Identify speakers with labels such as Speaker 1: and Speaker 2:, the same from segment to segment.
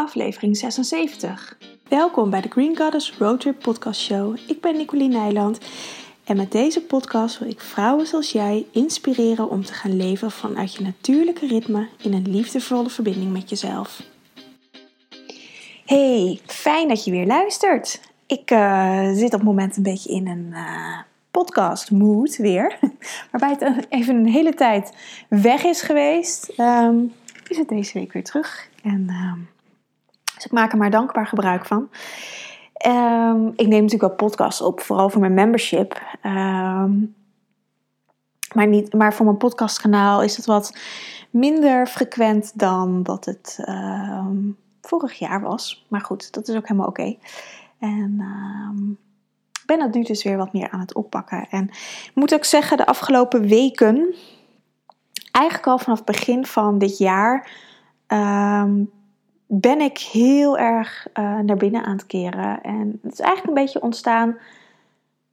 Speaker 1: aflevering 76. Welkom bij de Green Goddess Roadtrip Podcast Show. Ik ben Nicoline Nijland en met deze podcast wil ik vrouwen zoals jij inspireren om te gaan leven vanuit je natuurlijke ritme in een liefdevolle verbinding met jezelf. Hey, fijn dat je weer luistert. Ik uh, zit op het moment een beetje in een uh, podcast mood weer, waarbij het even een hele tijd weg is geweest. Um, is het deze week weer terug en uh, dus ik maak er maar dankbaar gebruik van. Um, ik neem natuurlijk wel podcasts op, vooral voor mijn membership. Um, maar, niet, maar voor mijn podcastkanaal is het wat minder frequent dan wat het um, vorig jaar was. Maar goed, dat is ook helemaal oké. En ik ben dat nu dus weer wat meer aan het oppakken. En ik moet ook zeggen, de afgelopen weken, eigenlijk al vanaf begin van dit jaar, ben ik heel erg uh, naar binnen aan het keren. En het is eigenlijk een beetje ontstaan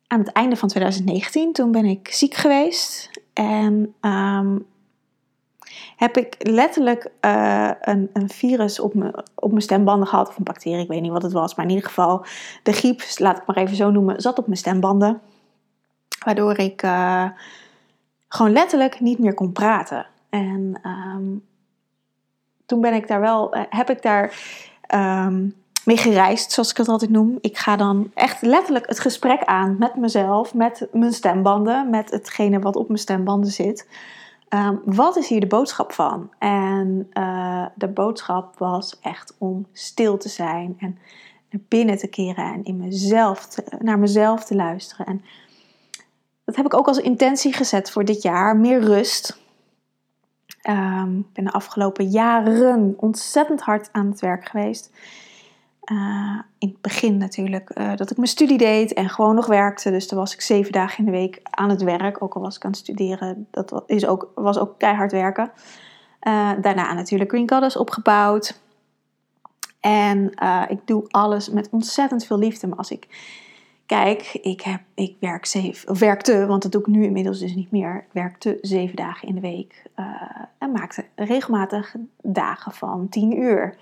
Speaker 1: aan het einde van 2019. Toen ben ik ziek geweest. En um, heb ik letterlijk uh, een, een, virus op, op mijn stembanden gehad. Of een bacterie, ik weet niet wat het was. Maar in ieder geval, de griep, laat ik maar even zo noemen, zat op mijn stembanden. Waardoor ik uh, gewoon letterlijk niet meer kon praten. En um, toen ben ik daar wel, eh, heb ik daar um, mee gereisd, zoals ik het altijd noem. Ik ga dan echt letterlijk het gesprek aan met mezelf, met mijn stembanden, met hetgene wat op mijn stembanden zit. Um, wat is hier de boodschap van? En uh, de boodschap was echt om stil te zijn en naar binnen te keren en in mezelf te, naar mezelf te luisteren. En dat heb ik ook als intentie gezet voor dit jaar: meer rust. Um, ik ben de afgelopen jaren ontzettend hard aan het werk geweest. Uh, in het begin natuurlijk uh, dat ik mijn studie deed en gewoon nog werkte. Dus dan was ik zeven dagen in de week aan het werk. Ook al was ik aan het studeren. Dat is ook, was ook keihard werken. Uh, daarna natuurlijk Green Goddess opgebouwd. En ik doe alles met ontzettend veel liefde. Maar als ik kijk, ik, heb, ik werk zeven, werkte, want dat doe ik nu inmiddels dus niet meer. Ik werkte zeven dagen in de week uh, en maakte regelmatig dagen van tien uur.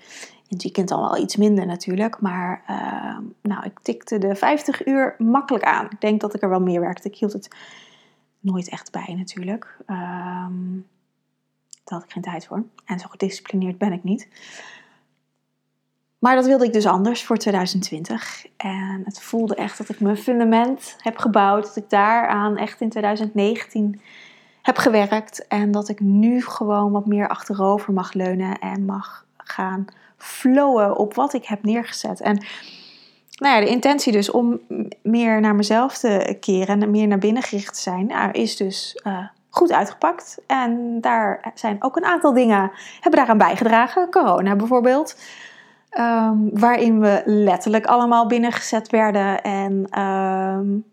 Speaker 1: In het weekend al wel iets minder natuurlijk, maar uh, nou, ik tikte de 50 uur makkelijk aan. Ik denk dat ik er wel meer werkte. Ik hield het nooit echt bij natuurlijk. Uh, daar had ik geen tijd voor. En zo gedisciplineerd ben ik niet. Maar dat wilde ik dus anders voor 2020. En het voelde echt dat ik mijn fundament heb gebouwd. Dat ik daaraan echt in 2019 heb gewerkt. En dat ik nu gewoon wat meer achterover mag leunen en mag gaan flowen op wat ik heb neergezet. En nou ja, de intentie dus om meer naar mezelf te keren en meer naar binnen gericht te zijn, nou, is dus uh, goed uitgepakt. En daar zijn ook een aantal dingen hebben daaraan bijgedragen. Corona bijvoorbeeld. Um, waarin we letterlijk allemaal binnengezet werden en um,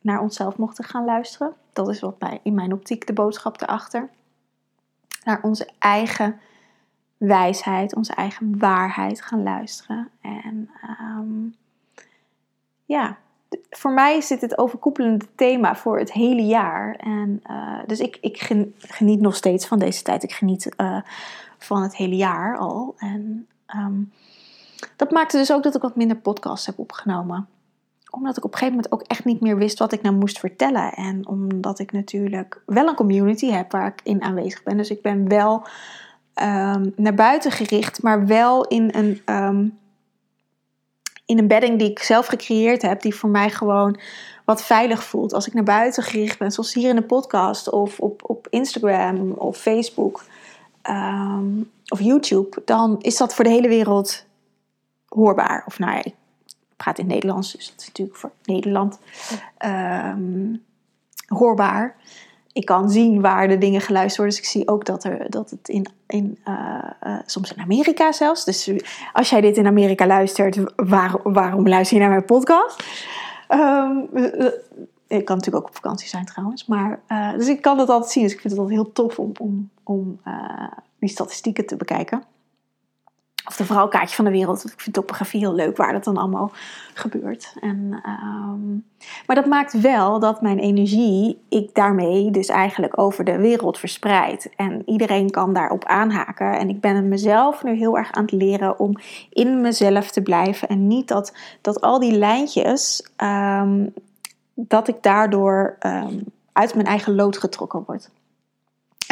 Speaker 1: naar onszelf mochten gaan luisteren. Dat is wat mij, in mijn optiek de boodschap erachter. Naar onze eigen wijsheid, onze eigen waarheid gaan luisteren. En um, ja, voor mij is het overkoepelende thema voor het hele jaar. En, uh, dus ik, ik geniet nog steeds van deze tijd. Ik geniet uh, van het hele jaar al. En Um, dat maakte dus ook dat ik wat minder podcasts heb opgenomen. Omdat ik op een gegeven moment ook echt niet meer wist wat ik nou moest vertellen. En omdat ik natuurlijk wel een community heb waar ik in aanwezig ben. Dus ik ben wel um, naar buiten gericht, maar wel in een, um, in een bedding die ik zelf gecreëerd heb. Die voor mij gewoon wat veilig voelt. Als ik naar buiten gericht ben, zoals hier in de podcast of op, op Instagram of Facebook of YouTube, dan is dat voor de hele wereld hoorbaar. Of nou ja, ik praat in het Nederlands, dus dat is natuurlijk voor Nederland um, hoorbaar. Ik kan zien waar de dingen geluisterd worden. Dus ik zie ook dat, er, dat het in, in uh, uh, soms in Amerika zelfs. Dus als jij dit in Amerika luistert, waar, waarom luister je naar mijn podcast? Um, ik kan natuurlijk ook op vakantie zijn trouwens. Maar, dus ik kan dat altijd zien. Dus ik vind het altijd heel tof om, om, om die statistieken te bekijken. Of beste vrouwkaartje van de wereld. Ik vind topografie heel leuk waar dat dan allemaal gebeurt. En, ehm, maar dat maakt wel dat mijn energie, ik daarmee dus eigenlijk over de wereld verspreid. En iedereen kan daarop aanhaken. En ik ben mezelf nu heel erg aan het leren om in mezelf te blijven. En niet dat, dat al die lijntjes, ehm, dat ik daardoor ehm, uit mijn eigen lood getrokken word.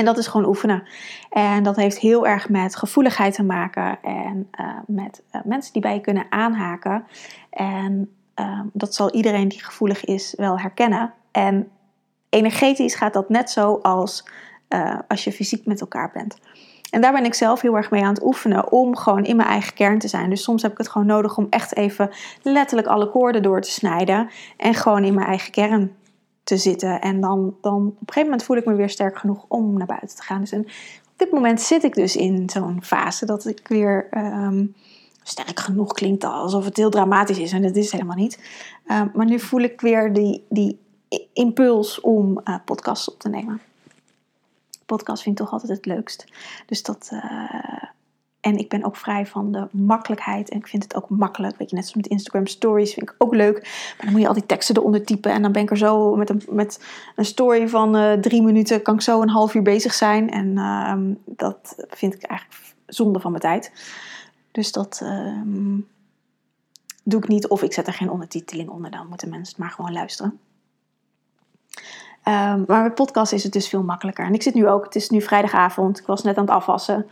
Speaker 1: En dat is gewoon oefenen. En dat heeft heel erg met gevoeligheid te maken en uh, met uh, mensen die bij je kunnen aanhaken. En uh, dat zal iedereen die gevoelig is wel herkennen. En energetisch gaat dat net zo als eh, als je fysiek met elkaar bent. En daar ben ik zelf heel erg mee aan het oefenen om gewoon in mijn eigen kern te zijn. Dus soms heb ik het gewoon nodig om echt even letterlijk alle koorden door te snijden en gewoon in mijn eigen kern te zitten. En dan, dan op een gegeven moment voel ik me weer sterk genoeg om naar buiten te gaan. Dus op dit moment zit ik dus in zo'n fase dat ik weer um, sterk genoeg klinkt alsof het heel dramatisch is. En dat is helemaal niet. Um, maar nu voel ik weer die, die impuls om uh, podcasts op te nemen. Podcast vind ik toch altijd het leukst. Dus dat, uh, en ik ben ook vrij van de makkelijkheid. En ik vind het ook makkelijk. Weet je, net zoals met Instagram stories vind ik ook leuk. Maar dan moet je al die teksten eronder typen. En dan ben ik er zo met een, met een story van uh, drie minuten. Kan ik zo een half uur bezig zijn. En uh, dat vind ik eigenlijk zonde van mijn tijd. Dus dat uh, doe ik niet. Of ik zet er geen ondertiteling onder. Dan moeten mensen het maar gewoon luisteren. Um, maar met podcast is het dus veel makkelijker. En ik zit nu ook, het is nu vrijdagavond. Ik was net aan het afwassen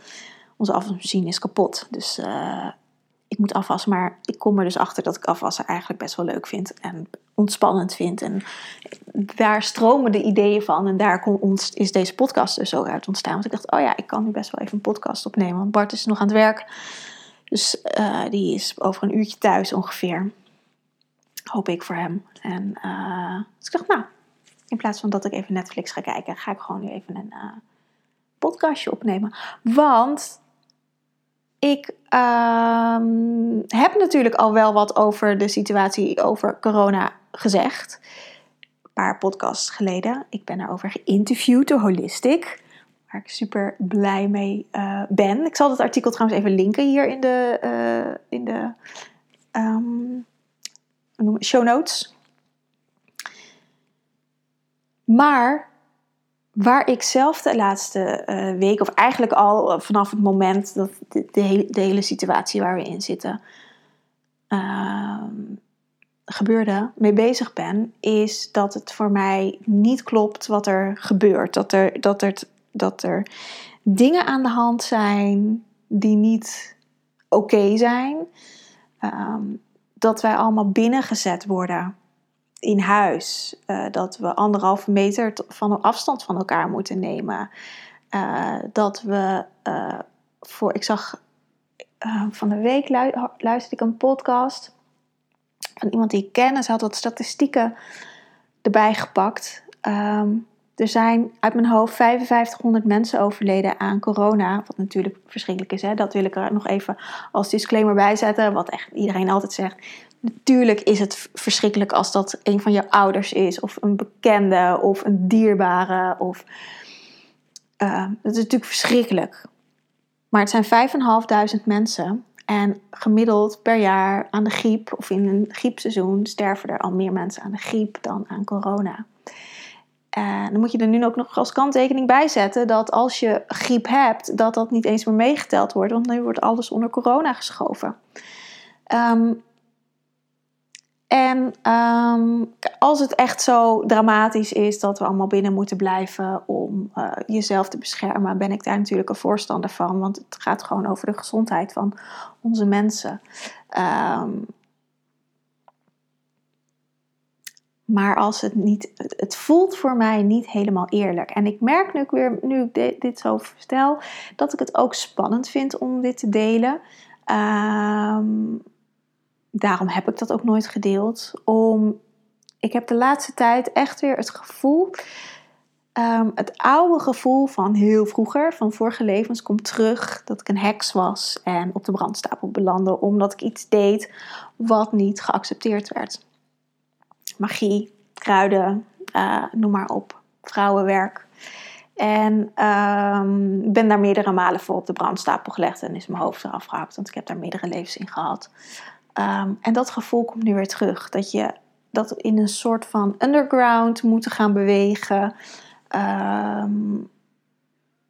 Speaker 1: onze afwasmachine is kapot. Dus uh, ik moet afwassen. Maar ik kom er dus achter dat ik afwassen eigenlijk best wel leuk vind. En ontspannend vind. En daar stromen de ideeën van. En daar is deze podcast dus ook uit ontstaan. Want ik dacht, oh ja, ik kan nu best wel even een podcast opnemen. Want Bart is nog aan het werk. Dus uh, die is over een uurtje thuis ongeveer. Hoop ik voor hem. En uh, dus ik dacht, nou, in plaats van dat ik even Netflix ga kijken, ga ik gewoon nu even een podcastje opnemen. Want ik um, heb natuurlijk al wel wat over de situatie over corona gezegd. Een paar podcasts geleden. Ik ben daarover geïnterviewd door Holistic. Waar ik super blij mee uh, ben. Ik zal het artikel trouwens even linken hier in de, uh, in de um, show notes. Maar Waar ik zelf de laatste uh, week, of eigenlijk al vanaf het moment dat de, hele, hele, situatie waar we in zitten uh, gebeurde, mee bezig ben, is dat het voor mij niet klopt wat er gebeurt. Dat er, dat er, dat er dingen aan de hand zijn die niet oké zijn. Um, dat wij allemaal binnengezet worden in huis. Uh, dat we anderhalve meter van afstand van elkaar moeten nemen. Uh, dat we uh, voor. Ik zag van de week lu luisterde ik een podcast van iemand die ik ken. En ze had wat statistieken erbij gepakt. Um, er zijn uit mijn hoofd 5500 mensen overleden aan corona. Wat natuurlijk verschrikkelijk is. Hè? Dat wil ik er nog even als disclaimer bij zetten. Wat echt iedereen altijd zegt. Natuurlijk is het verschrikkelijk als dat een van je ouders is, of een bekende, of een dierbare. Of, dat is natuurlijk verschrikkelijk. Maar het zijn 5.500 mensen. En gemiddeld per jaar aan de griep, of in een griepseizoen, sterven er al meer mensen aan de griep dan aan corona. En dan moet je er nu ook nog als kanttekening bij zetten dat als je griep hebt, dat dat niet eens meer meegeteld wordt, want nu wordt alles onder corona geschoven. Um, en um, als het echt zo dramatisch is dat we allemaal binnen moeten blijven om uh, jezelf te beschermen, ben ik daar natuurlijk een voorstander van. Want het gaat gewoon over de gezondheid van onze mensen. Um, maar als het niet, het voelt voor mij niet helemaal eerlijk. En ik merk nu, ik weer, nu ik dit zo vertel, dat ik het ook spannend vind om dit te delen. Um, daarom heb ik dat ook nooit gedeeld. Om, ik heb de laatste tijd echt weer het gevoel, um, het oude gevoel van heel vroeger, van vorige levens, komt terug. Dat ik een heks was en op de brandstapel belandde omdat ik iets deed wat niet geaccepteerd werd. Magie, kruiden, uh, noem maar op, vrouwenwerk. En um, ben daar meerdere malen voor op de brandstapel gelegd en is mijn hoofd eraf gehakt, want ik heb daar meerdere levens in gehad. Um, en dat gevoel komt nu weer terug. Dat je dat in een soort van underground moeten gaan bewegen. Um,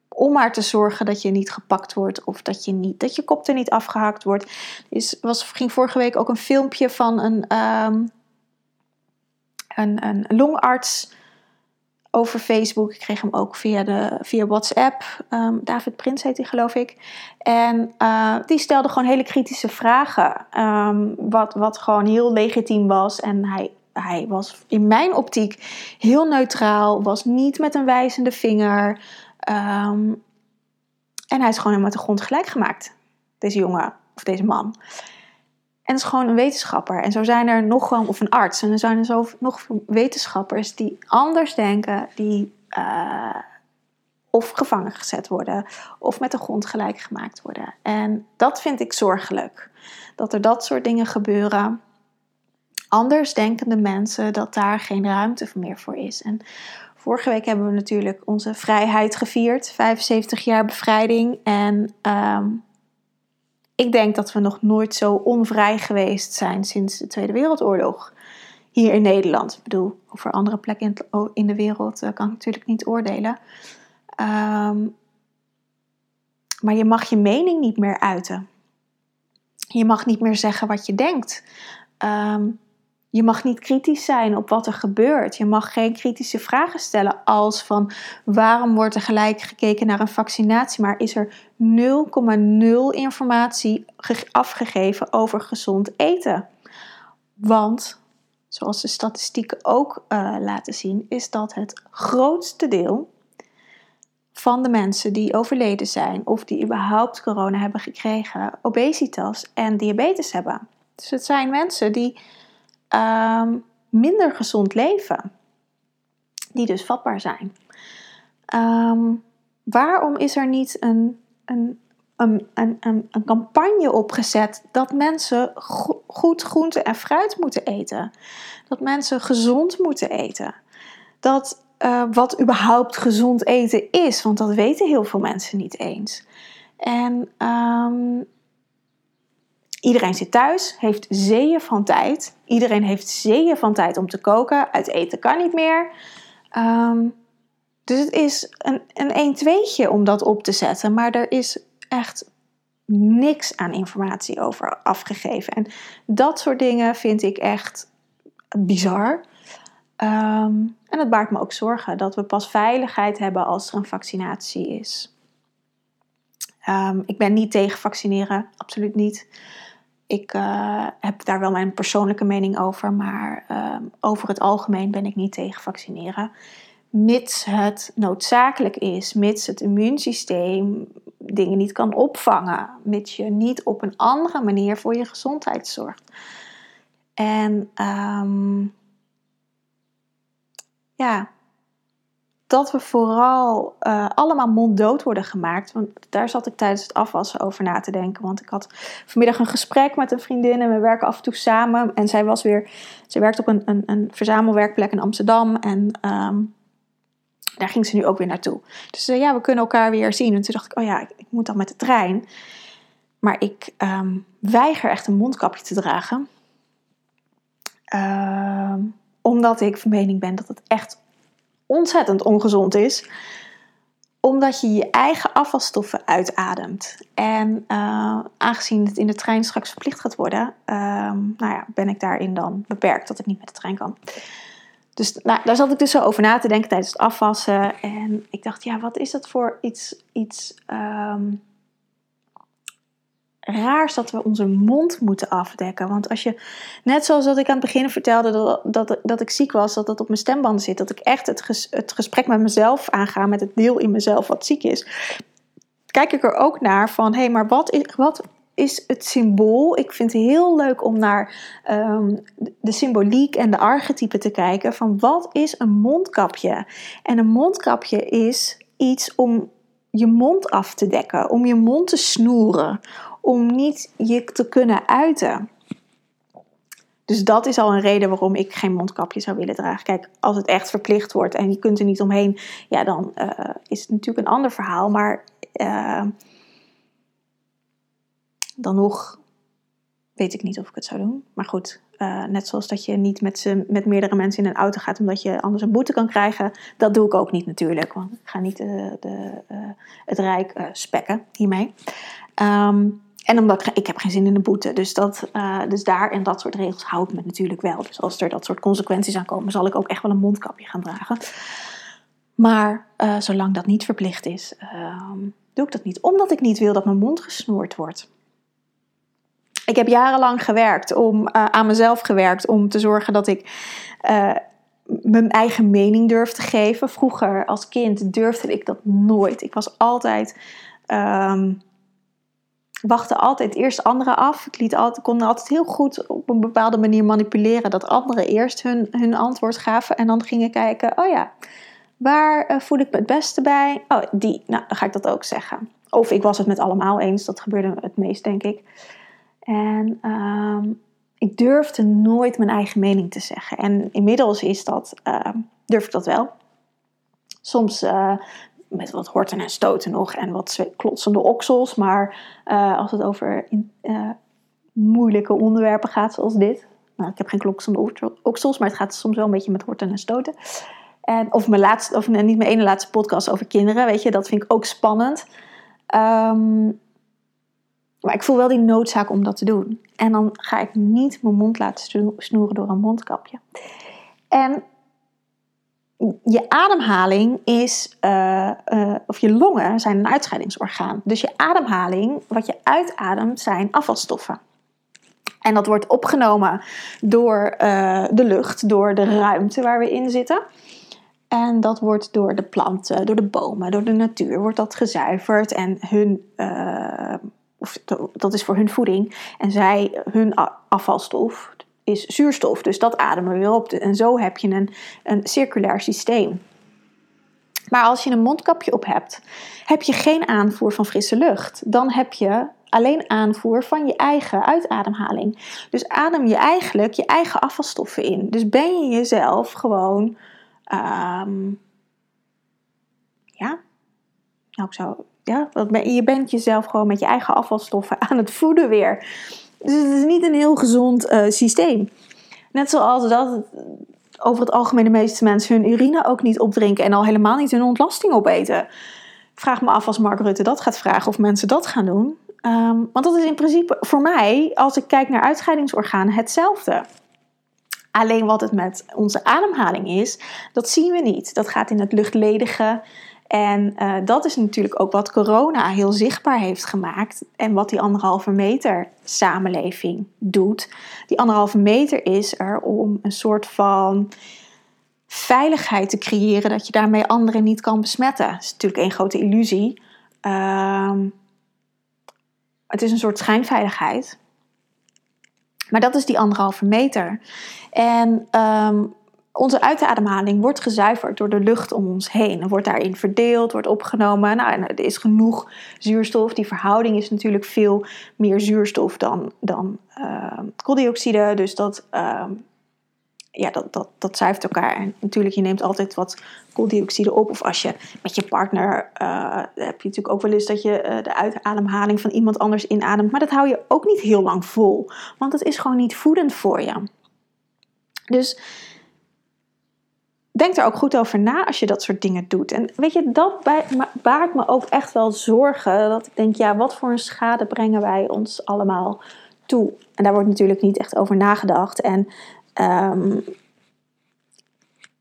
Speaker 1: om maar te zorgen dat je niet gepakt wordt of dat je, niet, dat je kop er niet afgehakt wordt. Er was, ging vorige week ook een filmpje van een, een, een longarts over Facebook. Ik kreeg hem ook via, de, via WhatsApp. Um, David Prins heet hij, geloof ik. En uh, die stelde gewoon hele kritische vragen. Um, wat, wat gewoon heel legitiem was. En hij, hij was in mijn optiek heel neutraal. Was niet met een wijzende vinger. Um, en hij is gewoon helemaal de grond gelijk gemaakt. Deze jongen of deze man. En het is gewoon een wetenschapper. En zo zijn er nog gewoon, of een arts. En er zijn er zo nog wetenschappers die anders denken, die uh, of gevangen gezet worden, of met de grond gelijk gemaakt worden. En dat vind ik zorgelijk. Dat er dat soort dingen gebeuren. Anders denkende mensen dat daar geen ruimte meer voor is. En vorige week hebben we natuurlijk onze vrijheid gevierd, 75 jaar bevrijding. En um, ik denk dat we nog nooit zo onvrij geweest zijn sinds de Tweede Wereldoorlog. Hier in Nederland. Ik bedoel, over andere plekken in de wereld uh, kan ik natuurlijk niet oordelen. Um, maar je mag je mening niet meer uiten. Je mag niet meer zeggen wat je denkt. Um, je mag niet kritisch zijn op wat er gebeurt. Je mag geen kritische vragen stellen als van waarom wordt er gelijk gekeken naar een vaccinatie, maar is er 0,0 informatie afgegeven over gezond eten. Want, zoals de statistieken ook uh, laten zien, is dat het grootste deel van de mensen die overleden zijn of die überhaupt corona hebben gekregen, obesitas en diabetes hebben. Dus het zijn mensen die um, minder gezond leven, die dus vatbaar zijn. Um, waarom is er niet een, een, een, een, een campagne opgezet dat mensen go goed groente en fruit moeten eten? Dat mensen gezond moeten eten? Dat uh, wat überhaupt gezond eten is, want dat weten heel veel mensen niet eens. En um, Iedereen zit thuis, heeft zeeën van tijd. Iedereen heeft zeeën van tijd om te koken. Uit eten kan niet meer. Um, dus het is een, een 1-2'tje om dat op te zetten. Maar er is echt niks aan informatie over afgegeven. En dat soort dingen vind ik echt bizar. Um, en het baart me ook zorgen dat we pas veiligheid hebben als er een vaccinatie is. Um, ik ben niet tegen vaccineren, absoluut niet. Ik uh, heb daar wel mijn persoonlijke mening over, maar uh, over het algemeen ben ik niet tegen vaccineren. Mits het noodzakelijk is, mits het immuunsysteem dingen niet kan opvangen, mits je niet op een andere manier voor je gezondheid zorgt. En um, ja, dat we vooral uh, allemaal monddood worden gemaakt. Want daar zat ik tijdens het afwassen over na te denken. Want ik had vanmiddag een gesprek met een vriendin en we werken af en toe samen. En zij was weer, zij werkt op een, een, een verzamelwerkplek in Amsterdam. En um, daar ging ze nu ook weer naartoe. Dus ja, we kunnen elkaar weer zien. En toen dacht ik, oh ja, ik, moet dan met de trein. Maar ik um, weiger echt een mondkapje te dragen. Uh, omdat ik van mening ben dat het echt ontzettend ongezond is omdat je je eigen afvalstoffen uitademt. En uh, aangezien het in de trein straks verplicht gaat worden, uh, nou ja, ben ik daarin dan beperkt dat ik niet met de trein kan. Dus nou, daar zat ik dus zo over na te denken tijdens het afwassen. En ik dacht, ja, wat is dat voor iets, iets um, raars dat we onze mond moeten afdekken. Want als je, net zoals dat ik aan het begin vertelde dat, dat, dat ik ziek was, dat dat op mijn stembanden zit, dat ik echt het, ges, het gesprek met mezelf aanga, met het deel in mezelf wat ziek is, kijk ik er ook naar van, hé, hey, maar wat is, wat is het symbool? Ik vind het heel leuk om naar um, de symboliek en de archetypen te kijken van wat is een mondkapje? En een mondkapje is iets om je mond af te dekken, om je mond te snoeren, om niet je te kunnen uiten. Dus dat is al een reden waarom ik geen mondkapje zou willen dragen. Kijk, als het echt verplicht wordt en je kunt er niet omheen, ja, dan uh, is het natuurlijk een ander verhaal. Maar uh, dan nog weet ik niet of ik het zou doen. Maar goed, uh, net zoals dat je niet met, met meerdere mensen in een auto gaat omdat je anders een boete kan krijgen. Dat doe ik ook niet natuurlijk. Want ik ga niet de, het Rijk spekken hiermee. Um, en omdat ik, ik heb geen zin in een boete. Dus, dat, uh, dus daar en dat soort regels hou ik me natuurlijk wel. Dus als er dat soort consequenties aan komen, zal ik ook echt wel een mondkapje gaan dragen. Maar uh, zolang dat niet verplicht is, uh, doe ik dat niet. Omdat ik niet wil dat mijn mond gesnoerd wordt. Ik heb jarenlang gewerkt om, uh, aan mezelf gewerkt om te zorgen dat ik mijn eigen mening durf te geven. Vroeger als kind durfde ik dat nooit. Ik was altijd. Um, wachtte altijd eerst anderen af. Ik liet altijd, kon altijd heel goed op een bepaalde manier manipuleren dat anderen eerst hun, hun antwoord gaven. En dan gingen kijken, oh ja, waar uh, voel ik me het beste bij? Oh, die, nou dan ga ik dat ook zeggen. Of ik was het met allemaal eens, dat gebeurde het meest, denk ik. En um, ik durfde nooit mijn eigen mening te zeggen. En inmiddels is dat, uh, durf ik dat wel. Soms uh, met wat horten en stoten nog en wat klotsende oksels. Maar uh, als het over uh, moeilijke onderwerpen gaat, zoals dit. Nou, ik heb geen klotsende oksels, maar het gaat soms wel een beetje met horten en stoten. En, of mijn laatste, of niet mijn ene laatste podcast over kinderen, weet je, dat vind ik ook spannend. Um, maar ik voel wel die noodzaak om dat te doen. En dan ga ik niet mijn mond laten snoeren door een mondkapje. En je ademhaling is, uh, uh, of je longen zijn een uitscheidingsorgaan. Dus je ademhaling, wat je uitademt, zijn afvalstoffen. En dat wordt opgenomen door uh, de lucht, door de ruimte waar we in zitten. En dat wordt door de planten, door de bomen, door de natuur, wordt dat gezuiverd. En hun, of dat is voor hun voeding. En zij, hun afvalstof, is zuurstof. Dus dat ademen we weer op. En zo heb je een, een circulair systeem. Maar als je een mondkapje op hebt, heb je geen aanvoer van frisse lucht. Dan heb je alleen aanvoer van je eigen uitademhaling. Dus adem je eigenlijk je eigen afvalstoffen in. Dus ben je jezelf gewoon. Um, ja, nou ik zou. Ja, je bent jezelf gewoon met je eigen afvalstoffen aan het voeden weer. Dus het is niet een heel gezond uh, systeem. Net zoals dat over het algemeen de meeste mensen hun urine ook niet opdrinken en al helemaal niet hun ontlasting opeten. Vraag me af als Mark Rutte dat gaat vragen of mensen dat gaan doen. Um, want dat is in principe voor mij, als ik kijk naar uitscheidingsorganen, hetzelfde. Alleen wat het met onze ademhaling is, dat zien we niet. Dat gaat in het luchtledige, en uh, dat is natuurlijk ook wat corona heel zichtbaar heeft gemaakt. En wat die anderhalve meter samenleving doet. Die anderhalve meter is er om een soort van veiligheid te creëren dat je daarmee anderen niet kan besmetten. Dat is natuurlijk een grote illusie. Uh, het is een soort schijnveiligheid. Maar dat is die anderhalve meter. En um, onze uitademhaling wordt gezuiverd door de lucht om ons heen. Er wordt daarin verdeeld, wordt opgenomen. Nou, en er is genoeg zuurstof. Die verhouding is natuurlijk veel meer zuurstof dan, dan uh, kooldioxide. Dus dat, uh, ja, dat, dat, dat zuivert elkaar. En natuurlijk, je neemt altijd wat kooldioxide op. Of als je met je partner, uh, heb je natuurlijk ook wel eens dat je uh, de uitademhaling van iemand anders inademt. Maar dat hou je ook niet heel lang vol. Want het is gewoon niet voedend voor je. Dus denk er ook goed over na als je dat soort dingen doet. En weet je, dat baart me ook echt wel zorgen. Dat ik denk, ja, wat voor een schade brengen wij ons allemaal toe? En daar wordt natuurlijk niet echt over nagedacht. En um,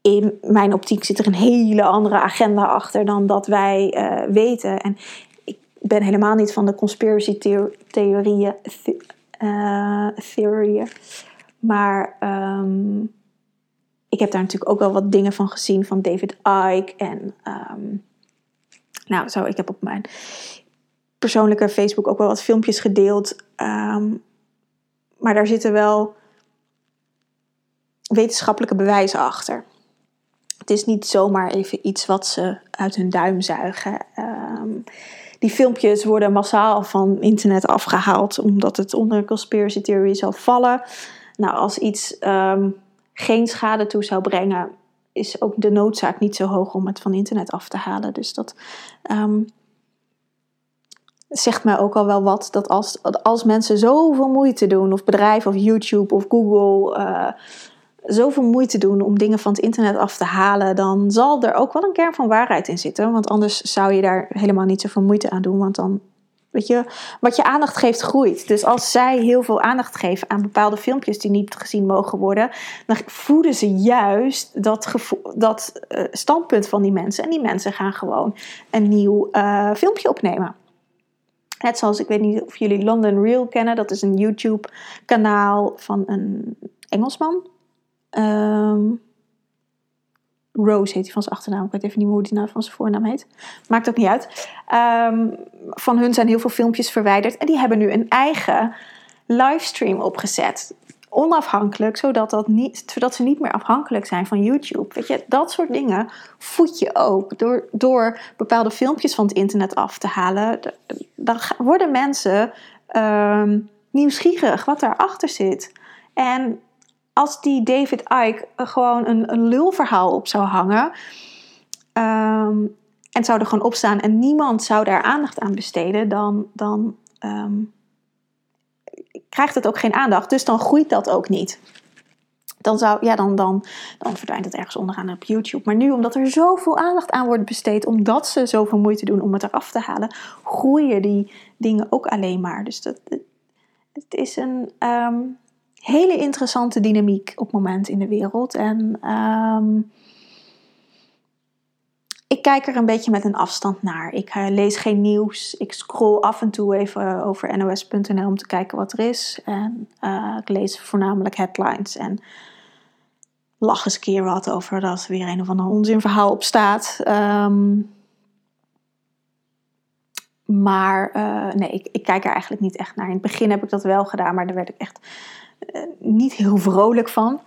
Speaker 1: in mijn optiek zit er een hele andere agenda achter dan dat wij uh, weten. En ik ben helemaal niet van de conspiracy theorieën. Uh, theorieën. Maar um, ik heb daar natuurlijk ook wel wat dingen van gezien van David Icke. En um, nou, zo, ik heb op mijn persoonlijke Facebook ook wel wat filmpjes gedeeld. Um, maar daar zitten wel wetenschappelijke bewijzen achter. Het is niet zomaar even iets wat ze uit hun duim zuigen. Um, die filmpjes worden massaal van internet afgehaald omdat het onder conspiracy theory zal vallen. nou, als iets ehm, geen schade toe zou brengen, is ook de noodzaak niet zo hoog om het van internet af te halen. Dus dat ehm, zegt mij ook al wel wat. Dat als, als mensen zoveel moeite doen, of bedrijven, of YouTube, of Google, uh, zoveel moeite doen om dingen van het internet af te halen, dan zal er ook wel een kern van waarheid in zitten. Want anders zou je daar helemaal niet zoveel moeite aan doen. Want dan Weet je, wat je aandacht geeft, groeit. Dus als zij heel veel aandacht geven aan bepaalde filmpjes die niet gezien mogen worden, dan voeden ze juist dat, dat uh, standpunt van die mensen. En die mensen gaan gewoon een nieuw uh, filmpje opnemen. Net zoals, ik weet niet of jullie London Real kennen, dat is een YouTube-kanaal van een Engelsman. Um, Rose heet hij van zijn achternaam. Ik weet even niet hoe hij nou van zijn voornaam heet. Maakt ook niet uit. Ehm, van hun zijn heel veel filmpjes verwijderd. En die hebben nu een eigen livestream opgezet. Onafhankelijk, zodat, dat niet, zodat ze niet meer afhankelijk zijn van YouTube. Weet je, dat soort dingen voed je ook. Door, door bepaalde filmpjes van het internet af te halen. Dan worden mensen ehm, nieuwsgierig wat daarachter zit. En als die David Icke gewoon een, lulverhaal op zou hangen. Um, en zou er gewoon opstaan en niemand zou daar aandacht aan besteden, dan, dan ehm, krijgt het ook geen aandacht. Dus dan groeit dat ook niet. Dan, zou, ja, dan, dan, dan verdwijnt het ergens onderaan op YouTube. Maar nu, omdat er zoveel aandacht aan wordt besteed, omdat ze zoveel moeite doen om het eraf te halen, groeien die dingen ook alleen maar. Dus dat, het is een, ehm, hele interessante dynamiek op het moment in de wereld. En ehm, ik kijk er een beetje met een afstand naar. Ik uh, lees geen nieuws. Ik scroll af en toe even over nos.nl om te kijken wat er is. En uh, ik lees voornamelijk headlines en lach eens een keer wat over dat er weer een of ander onzinverhaal op staat. Um, maar uh, nee, ik, ik, kijk er eigenlijk niet echt naar. In het begin heb ik dat wel gedaan, maar daar werd ik echt niet heel vrolijk van.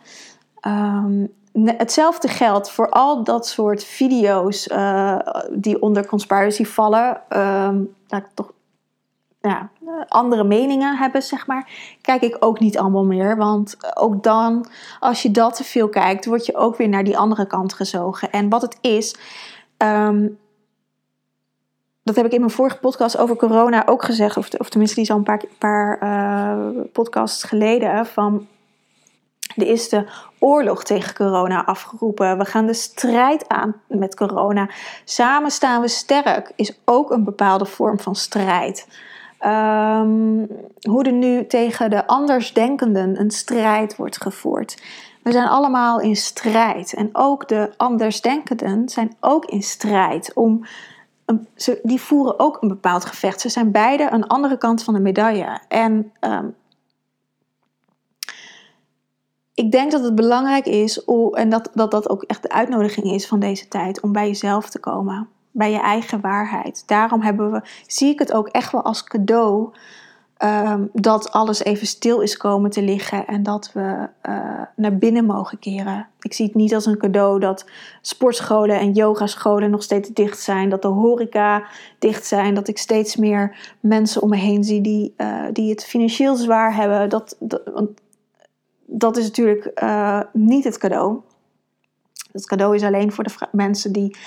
Speaker 1: Um, hetzelfde geldt voor al dat soort video's uh, die onder conspiracy vallen. Um, dat toch ja, andere meningen hebben, zeg maar. Kijk ik ook niet allemaal meer. Want ook dan, als je dat te veel kijkt, word je ook weer naar die andere kant gezogen. En wat het is. Um, dat heb ik in mijn vorige podcast over corona ook gezegd. Of, of tenminste, die is al een paar, paar uh, podcasts geleden. Van de oorlog tegen corona afgeroepen. We gaan de strijd aan met corona. Samen staan we sterk is ook een bepaalde vorm van strijd. Um, hoe er nu tegen de andersdenkenden een strijd wordt gevoerd. We zijn allemaal in strijd. En ook de andersdenkenden zijn ook in strijd om ze, die voeren ook een bepaald gevecht. Ze zijn beide een andere kant van de medaille. En um, ik denk dat het belangrijk is, en dat, dat dat ook echt de uitnodiging is van deze tijd, om bij jezelf te komen. Bij je eigen waarheid. Daarom hebben we, zie ik het ook echt wel als cadeau Ehm, dat alles even stil is komen te liggen en dat we uh, naar binnen mogen keren. Ik zie het niet als een cadeau dat sportscholen en yogascholen nog steeds dicht zijn, dat de horeca dicht zijn, dat ik steeds meer mensen om me heen zie die, uh, die het financieel zwaar hebben. Dat, dat, want dat is natuurlijk uh, niet het cadeau. Het cadeau is alleen voor de mensen die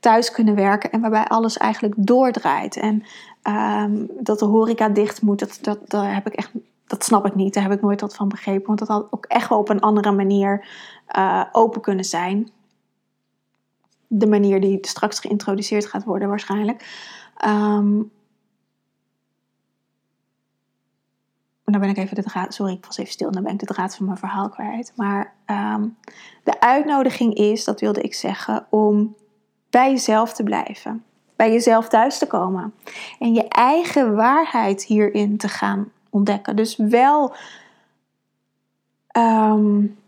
Speaker 1: thuis kunnen werken en waarbij alles eigenlijk doordraait. En um, dat de horeca dicht moet, dat, dat, dat, heb ik echt, dat snap ik niet. Daar heb ik nooit wat van begrepen. Want dat had ook echt wel op een andere manier uh, open kunnen zijn. De manier die straks geïntroduceerd gaat worden waarschijnlijk. Um, dan ben ik even de draad. Sorry, ik was even stil. Dan ben ik de draad van mijn verhaal kwijt. Maar um, de uitnodiging is, dat wilde ik zeggen, om bij jezelf te blijven. Bij jezelf thuis te komen. En je eigen waarheid hierin te gaan ontdekken. Dus wel um,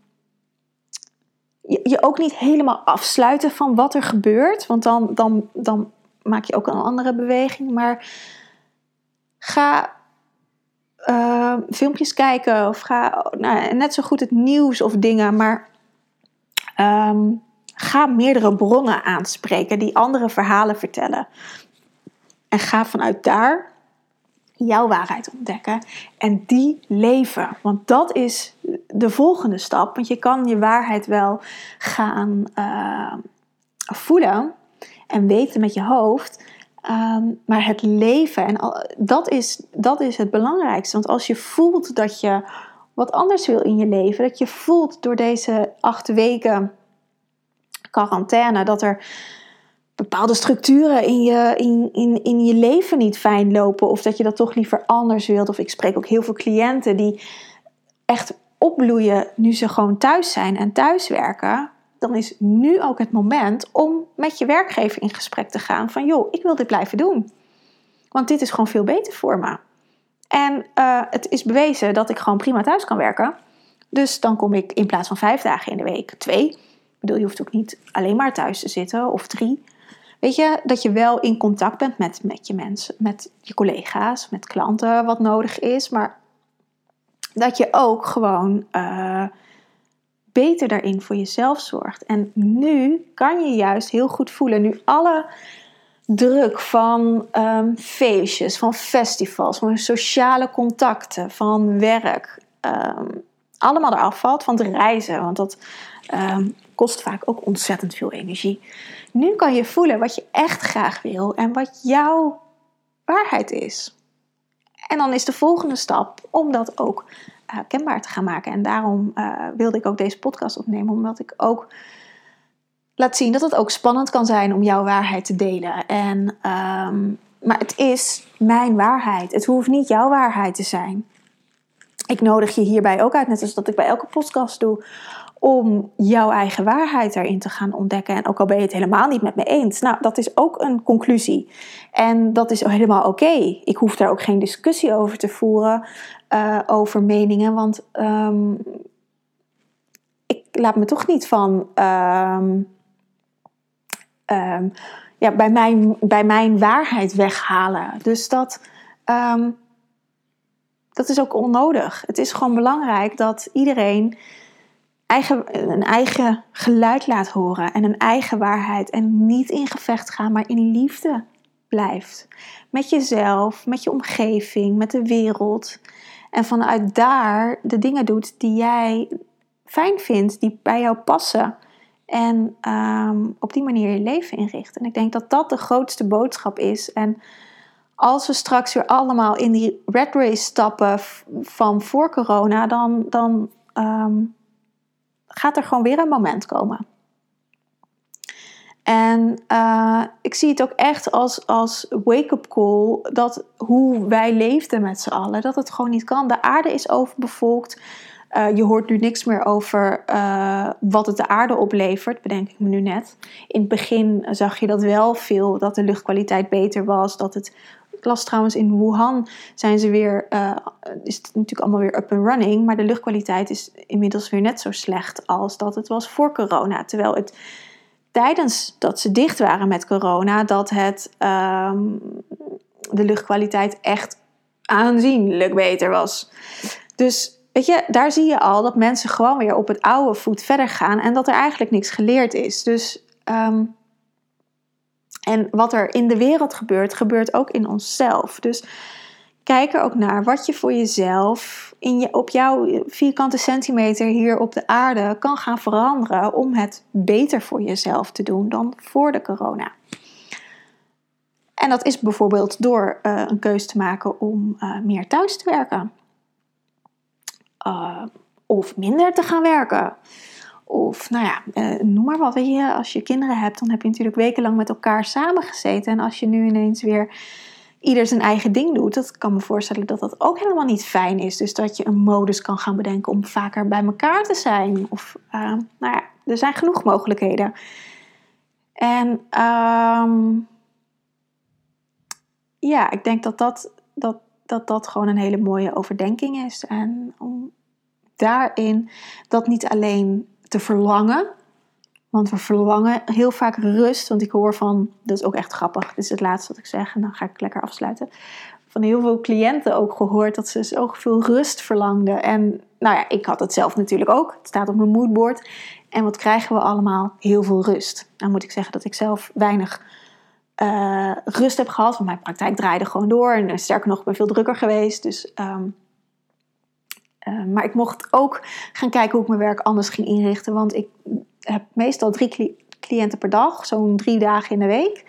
Speaker 1: je, ook niet helemaal afsluiten van wat er gebeurt. Want dan, dan, dan maak je ook een andere beweging. Maar ga uh, filmpjes kijken. Of ga nou, net zo goed het nieuws of dingen. Maar um, Ga meerdere bronnen aanspreken die andere verhalen vertellen. En ga vanuit daar jouw waarheid ontdekken en die leven. Want dat is de volgende stap. Want je kan je waarheid wel gaan uh, voelen en weten met je hoofd. Ehm, maar het leven, en dat, is, dat is het belangrijkste. Want als je voelt dat je wat anders wil in je leven, dat je voelt door deze acht weken quarantaine dat er bepaalde structuren in je, in, in, in je leven niet fijn lopen, of dat je dat toch liever anders wilt. Of ik spreek ook heel veel cliënten die echt opbloeien nu ze gewoon thuis zijn en thuiswerken dan is nu ook het moment om met je werkgever in gesprek te gaan van joh, ik wil dit blijven doen. Want dit is gewoon veel beter voor me. En uh, het is bewezen dat ik gewoon prima thuis kan werken. Dus dan kom ik in plaats van vijf dagen in de week twee. Bedoel, je hoeft ook niet alleen maar thuis te zitten of drie. Weet je, dat je wel in contact bent met, met je mensen, met je collega's, met klanten, wat nodig is. Maar dat je ook gewoon uh, beter daarin voor jezelf zorgt. En nu kan je juist heel goed voelen, nu alle druk van um, feestjes, van festivals, van sociale contacten, van werk, um, allemaal eraf valt, van het reizen, want dat um, kost vaak ook ontzettend veel energie. Nu kan je voelen wat je echt graag wil en wat jouw waarheid is. En dan is de volgende stap om dat ook uh, kenbaar te gaan maken. En daarom uh, wilde ik ook deze podcast opnemen, omdat ik ook laat zien dat het ook spannend kan zijn om jouw waarheid te delen. En, um, maar het is mijn waarheid. Het hoeft niet jouw waarheid te zijn. Ik nodig je hierbij ook uit, net als dat ik bij elke podcast doe, om jouw eigen waarheid erin te gaan ontdekken. En ook al ben je het helemaal niet met me eens, nou, dat is ook een conclusie. En dat is helemaal oké. Ik hoef daar ook geen discussie over te voeren, uh, over meningen, want um, ik laat me toch niet van. Um, um, ja, bij, mijn, bij mijn waarheid weghalen. Dus dat, dat is ook onnodig. Het is gewoon belangrijk dat iedereen eigen, een eigen geluid laat horen en een eigen waarheid. En niet in gevecht gaan, maar in liefde blijft. Met jezelf, met je omgeving, met de wereld. En vanuit daar de dingen doet die jij fijn vindt, die bij jou passen. En um, op die manier je leven inricht. En ik denk dat dat de grootste boodschap is. En als we straks weer allemaal in die red race stappen van voor corona, dan, dan um, gaat er gewoon weer een moment komen. En uh, ik zie het ook echt als, als wake-up call dat hoe wij leefden met z'n allen, dat het gewoon niet kan. De aarde is overbevolkt. Uh, je hoort nu niks meer over uh, wat het de aarde oplevert, bedenk ik me nu net. In het begin zag je dat wel veel, dat de luchtkwaliteit beter was, dat het las trouwens in Wuhan zijn ze weer, uh, is het natuurlijk allemaal weer up and running, maar de luchtkwaliteit is inmiddels weer net zo slecht als dat het was voor corona. Terwijl het tijdens dat ze dicht waren met corona, dat het um, de luchtkwaliteit echt aanzienlijk beter was. Dus weet je, daar zie je al dat mensen gewoon weer op het oude voet verder gaan en dat er eigenlijk niks geleerd is. Dus um, en wat er in de wereld gebeurt, gebeurt ook in onszelf. Dus kijk er ook naar wat je voor jezelf in je, op jouw vierkante centimeter hier op de aarde kan gaan veranderen om het beter voor jezelf te doen dan voor de corona. En dat is bijvoorbeeld door uh, een keuze te maken om uh, meer thuis te werken. Uh, of minder te gaan werken. Of nou ja, eh, noem maar wat. Weet je, als je kinderen hebt, dan heb je natuurlijk wekenlang met elkaar samengezeten. En als je nu ineens weer ieder zijn eigen ding doet, dat kan me voorstellen dat dat ook helemaal niet fijn is. Dus dat je een modus kan gaan bedenken om vaker bij elkaar te zijn. Of uh, nou ja, er zijn genoeg mogelijkheden. En um, ja, ik denk dat dat, dat, dat dat gewoon een hele mooie overdenking is. En om daarin dat niet alleen te verlangen. Want we verlangen heel vaak rust. Want ik hoor van, dat is ook echt grappig, dit is het laatste wat ik zeg en dan ga ik lekker afsluiten. Van heel veel cliënten ook gehoord dat ze zoveel rust verlangden. En nou ja, ik had het zelf natuurlijk ook. Het staat op mijn moodboard. En wat krijgen we allemaal? Heel veel rust. Nou moet ik zeggen dat ik zelf weinig uh, rust heb gehad. Want mijn praktijk draaide gewoon door. En sterker nog, ik ben veel drukker geweest. Dus um, Eh, maar ik mocht ook gaan kijken hoe ik mijn werk anders ging inrichten. Want ik heb meestal drie cliënten per dag, zo'n drie dagen in de week.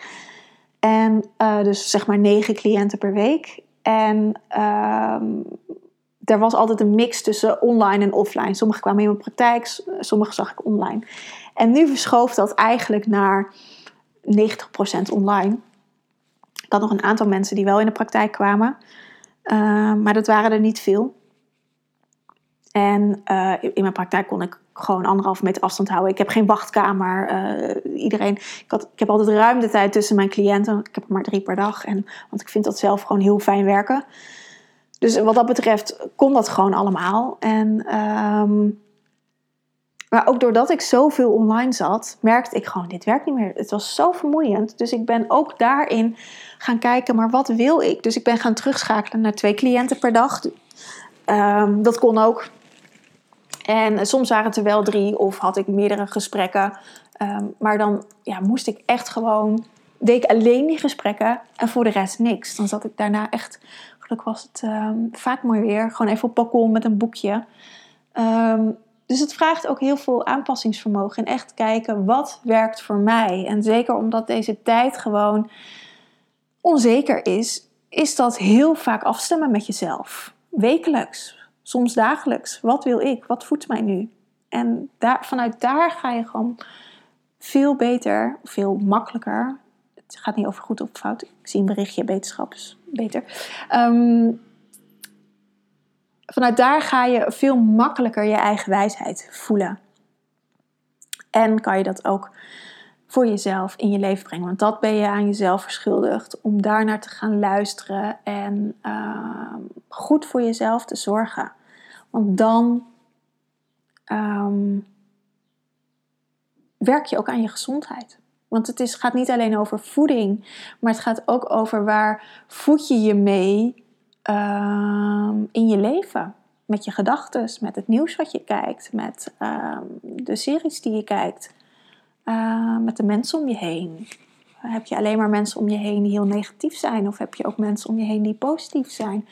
Speaker 1: En uh, dus zeg maar negen cliënten per week. En uh, er was altijd een mix tussen online en offline. Sommige kwamen in mijn praktijk, sommige zag ik online. En nu verschoof dat eigenlijk naar 90% online. Ik had nog een aantal mensen die wel in de praktijk kwamen. Uh, maar dat waren er niet veel. En uh, in mijn praktijk kon ik gewoon anderhalve meter afstand houden. Ik heb geen wachtkamer. Uh, iedereen, ik, had, ik heb altijd ruim de tijd tussen mijn cliënten. Ik heb er maar drie per dag. En, want ik vind dat zelf gewoon heel fijn werken. Dus wat dat betreft kon dat gewoon allemaal. En, um, maar ook doordat ik zoveel online zat, merkte ik gewoon, dit werkt niet meer. Het was zo vermoeiend. Dus ik ben ook daarin gaan kijken, maar wat wil ik? Dus ik ben gaan terugschakelen naar twee cliënten per dag. Um, dat kon ook. En soms waren het er wel drie of had ik meerdere gesprekken. Um, maar dan ja, moest ik echt gewoon, deed ik alleen die gesprekken en voor de rest niks. Dan zat ik daarna echt, gelukkig was het um, vaak mooi weer, gewoon even op balkon met een boekje. Um, dus het vraagt ook heel veel aanpassingsvermogen en echt kijken wat werkt voor mij. En zeker omdat deze tijd gewoon onzeker is, is dat heel vaak afstemmen met jezelf. Wekelijks, soms dagelijks. Wat wil ik? Wat voedt mij nu? En daar, vanuit daar ga je gewoon veel beter, veel makkelijker. Het gaat niet over goed of fout. Ik zie een berichtje, beterschap is beter. Um, vanuit daar ga je veel makkelijker je eigen wijsheid voelen. En kan je dat ook voor jezelf in je leven brengen. Want dat ben je aan jezelf verschuldigd om daarnaar te gaan luisteren en uh, goed voor jezelf te zorgen. Want dan um, werk je ook aan je gezondheid. Want het is, gaat niet alleen over voeding, maar het gaat ook over waar voed je je mee uh, in je leven. Met je gedachten, met het nieuws wat je kijkt, met de series die je kijkt, uh, met de mensen om je heen. Heb je alleen maar mensen om je heen die heel negatief zijn, of heb je ook mensen om je heen die positief zijn?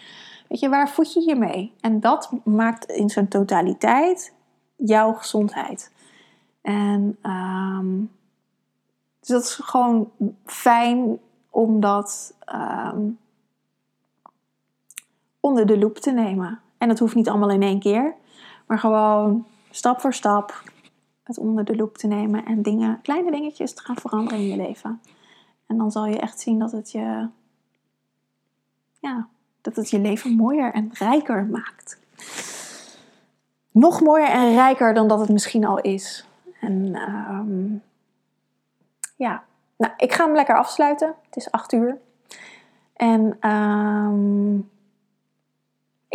Speaker 1: Weet je, waar voed je je mee? En dat maakt in zijn totaliteit jouw gezondheid. En um, dus dat is gewoon fijn om dat um, onder de loep te nemen. En dat hoeft niet allemaal in één keer, maar gewoon stap voor stap het onder de loep te nemen en dingen, kleine dingetjes te gaan veranderen in je leven. En dan zal je echt zien dat het je, ja, dat het je leven mooier en rijker maakt. Nog mooier en rijker dan dat het misschien al is. En um, ja, nou, ik ga hem lekker afsluiten. Het is acht uur. En um,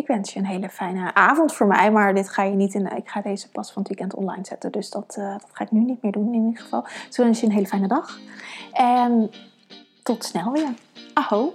Speaker 1: ik wens je een hele fijne avond voor mij. Maar dit ga je niet in. Ik ga deze pas van het weekend online zetten. Dus dat, uh, dat ga ik nu niet meer doen in ieder geval. Dus ik wens je een hele fijne dag. En tot snel weer. Aho.